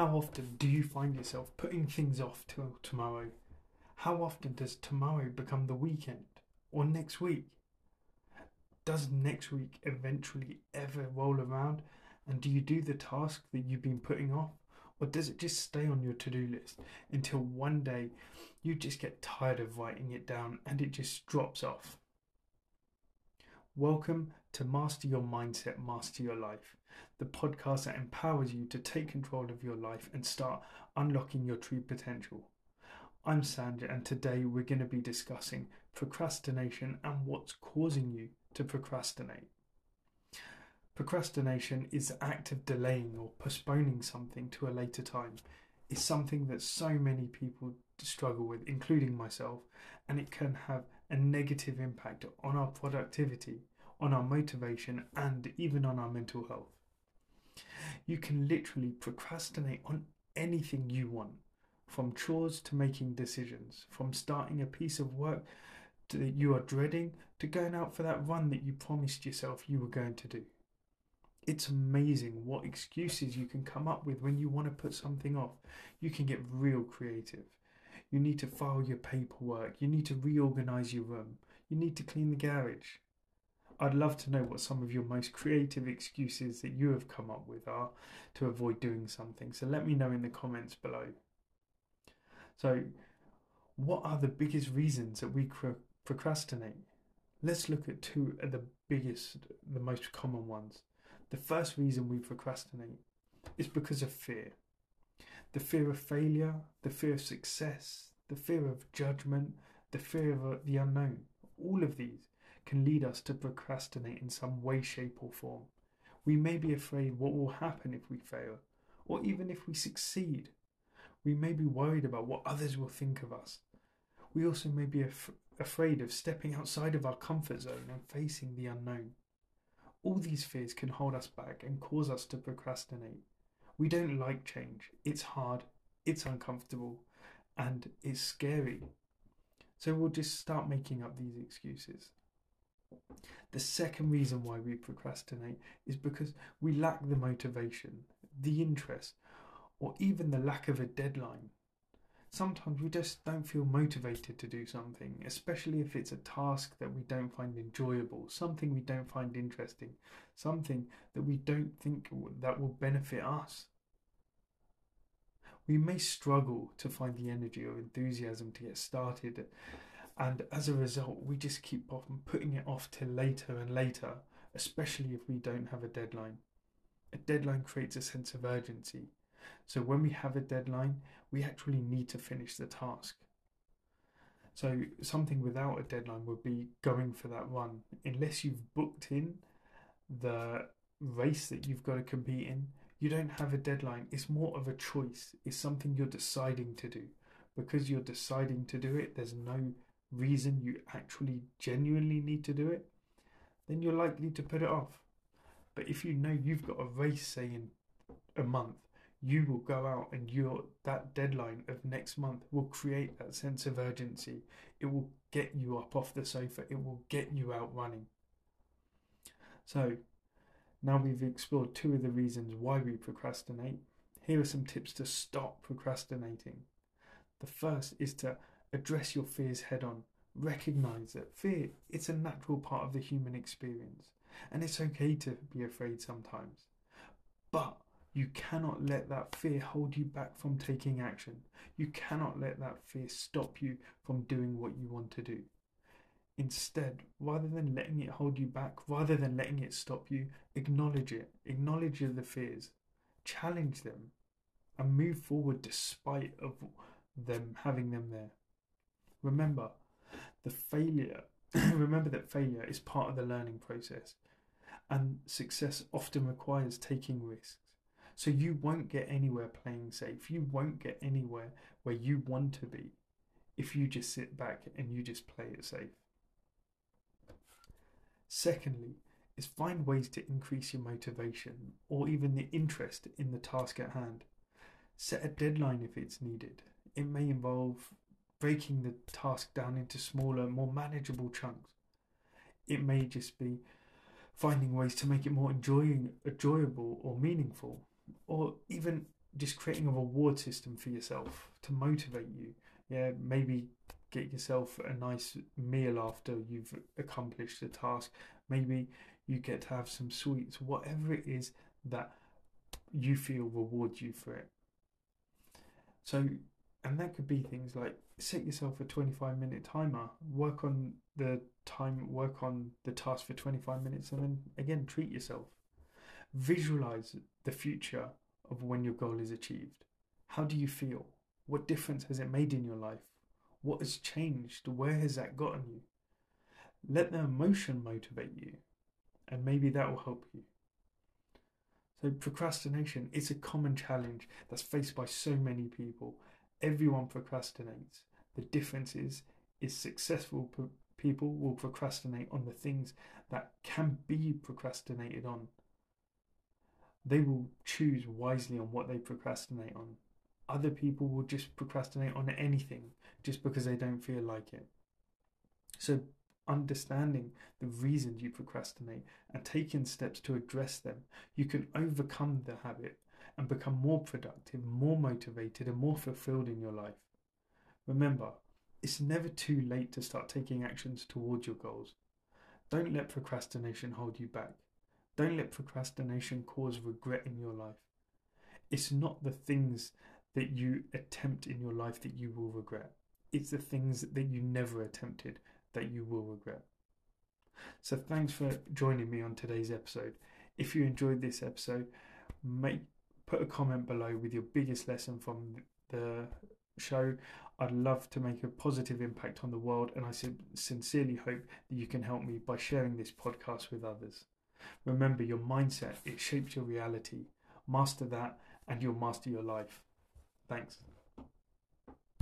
How often do you find yourself putting things off till tomorrow? How often does tomorrow become the weekend or next week? Does next week eventually ever roll around and do you do the task that you've been putting off? Or does it just stay on your to do list until one day you just get tired of writing it down and it just drops off? Welcome to Master Your Mindset, Master Your Life, the podcast that empowers you to take control of your life and start unlocking your true potential. I'm Sandra, and today we're going to be discussing procrastination and what's causing you to procrastinate. Procrastination is the act of delaying or postponing something to a later time. It's something that so many people struggle with, including myself, and it can have a negative impact on our productivity, on our motivation, and even on our mental health. You can literally procrastinate on anything you want, from chores to making decisions, from starting a piece of work that you are dreading to going out for that run that you promised yourself you were going to do. It's amazing what excuses you can come up with when you want to put something off. You can get real creative. You need to file your paperwork. You need to reorganize your room. You need to clean the garage. I'd love to know what some of your most creative excuses that you have come up with are to avoid doing something. So let me know in the comments below. So, what are the biggest reasons that we procrastinate? Let's look at two of the biggest, the most common ones. The first reason we procrastinate is because of fear. The fear of failure, the fear of success, the fear of judgment, the fear of the unknown. All of these can lead us to procrastinate in some way, shape, or form. We may be afraid what will happen if we fail, or even if we succeed. We may be worried about what others will think of us. We also may be af- afraid of stepping outside of our comfort zone and facing the unknown. All these fears can hold us back and cause us to procrastinate. We don't like change. It's hard, it's uncomfortable, and it's scary. So we'll just start making up these excuses. The second reason why we procrastinate is because we lack the motivation, the interest, or even the lack of a deadline sometimes we just don't feel motivated to do something, especially if it's a task that we don't find enjoyable, something we don't find interesting, something that we don't think that will benefit us. We may struggle to find the energy or enthusiasm to get started, and as a result, we just keep often putting it off till later and later, especially if we don't have a deadline. A deadline creates a sense of urgency so when we have a deadline, we actually need to finish the task. So something without a deadline would be going for that run. Unless you've booked in the race that you've got to compete in, you don't have a deadline. It's more of a choice. It's something you're deciding to do. Because you're deciding to do it, there's no reason you actually genuinely need to do it, then you're likely to put it off. But if you know you've got a race, say in a month, you will go out and your that deadline of next month will create that sense of urgency. It will get you up off the sofa. It will get you out running. So now we've explored two of the reasons why we procrastinate here are some tips to stop procrastinating. The first is to address your fears head on recognize that fear it's a natural part of the human experience and it's okay to be afraid sometimes but you cannot let that fear hold you back from taking action. You cannot let that fear stop you from doing what you want to do. Instead, rather than letting it hold you back, rather than letting it stop you, acknowledge it. Acknowledge the fears. Challenge them and move forward despite of them having them there. Remember, the failure remember that failure is part of the learning process and success often requires taking risks. So you won't get anywhere playing safe. You won't get anywhere where you want to be if you just sit back and you just play it safe. Secondly, is find ways to increase your motivation or even the interest in the task at hand. Set a deadline if it's needed. It may involve breaking the task down into smaller, more manageable chunks. It may just be finding ways to make it more enjoying, enjoyable or meaningful or even just creating a reward system for yourself to motivate you. Yeah, maybe get yourself a nice meal after you've accomplished the task. Maybe you get to have some sweets, whatever it is that you feel rewards you for it. So, and that could be things like set yourself a 25 minute timer, work on the time, work on the task for 25 minutes, and then again, treat yourself. Visualize the future of when your goal is achieved. How do you feel? What difference has it made in your life? What has changed? Where has that gotten you? Let the emotion motivate you, and maybe that will help you. So, procrastination is a common challenge that's faced by so many people. Everyone procrastinates. The difference is, is successful people will procrastinate on the things that can be procrastinated on. They will choose wisely on what they procrastinate on. Other people will just procrastinate on anything just because they don't feel like it. So, understanding the reasons you procrastinate and taking steps to address them, you can overcome the habit and become more productive, more motivated, and more fulfilled in your life. Remember, it's never too late to start taking actions towards your goals. Don't let procrastination hold you back. Don't let procrastination cause regret in your life. It's not the things that you attempt in your life that you will regret. It's the things that you never attempted that you will regret. So thanks for joining me on today's episode. If you enjoyed this episode, make put a comment below with your biggest lesson from the show. I'd love to make a positive impact on the world, and I sincerely hope that you can help me by sharing this podcast with others. Remember, your mindset it shapes your reality. Master that, and you'll master your life. Thanks.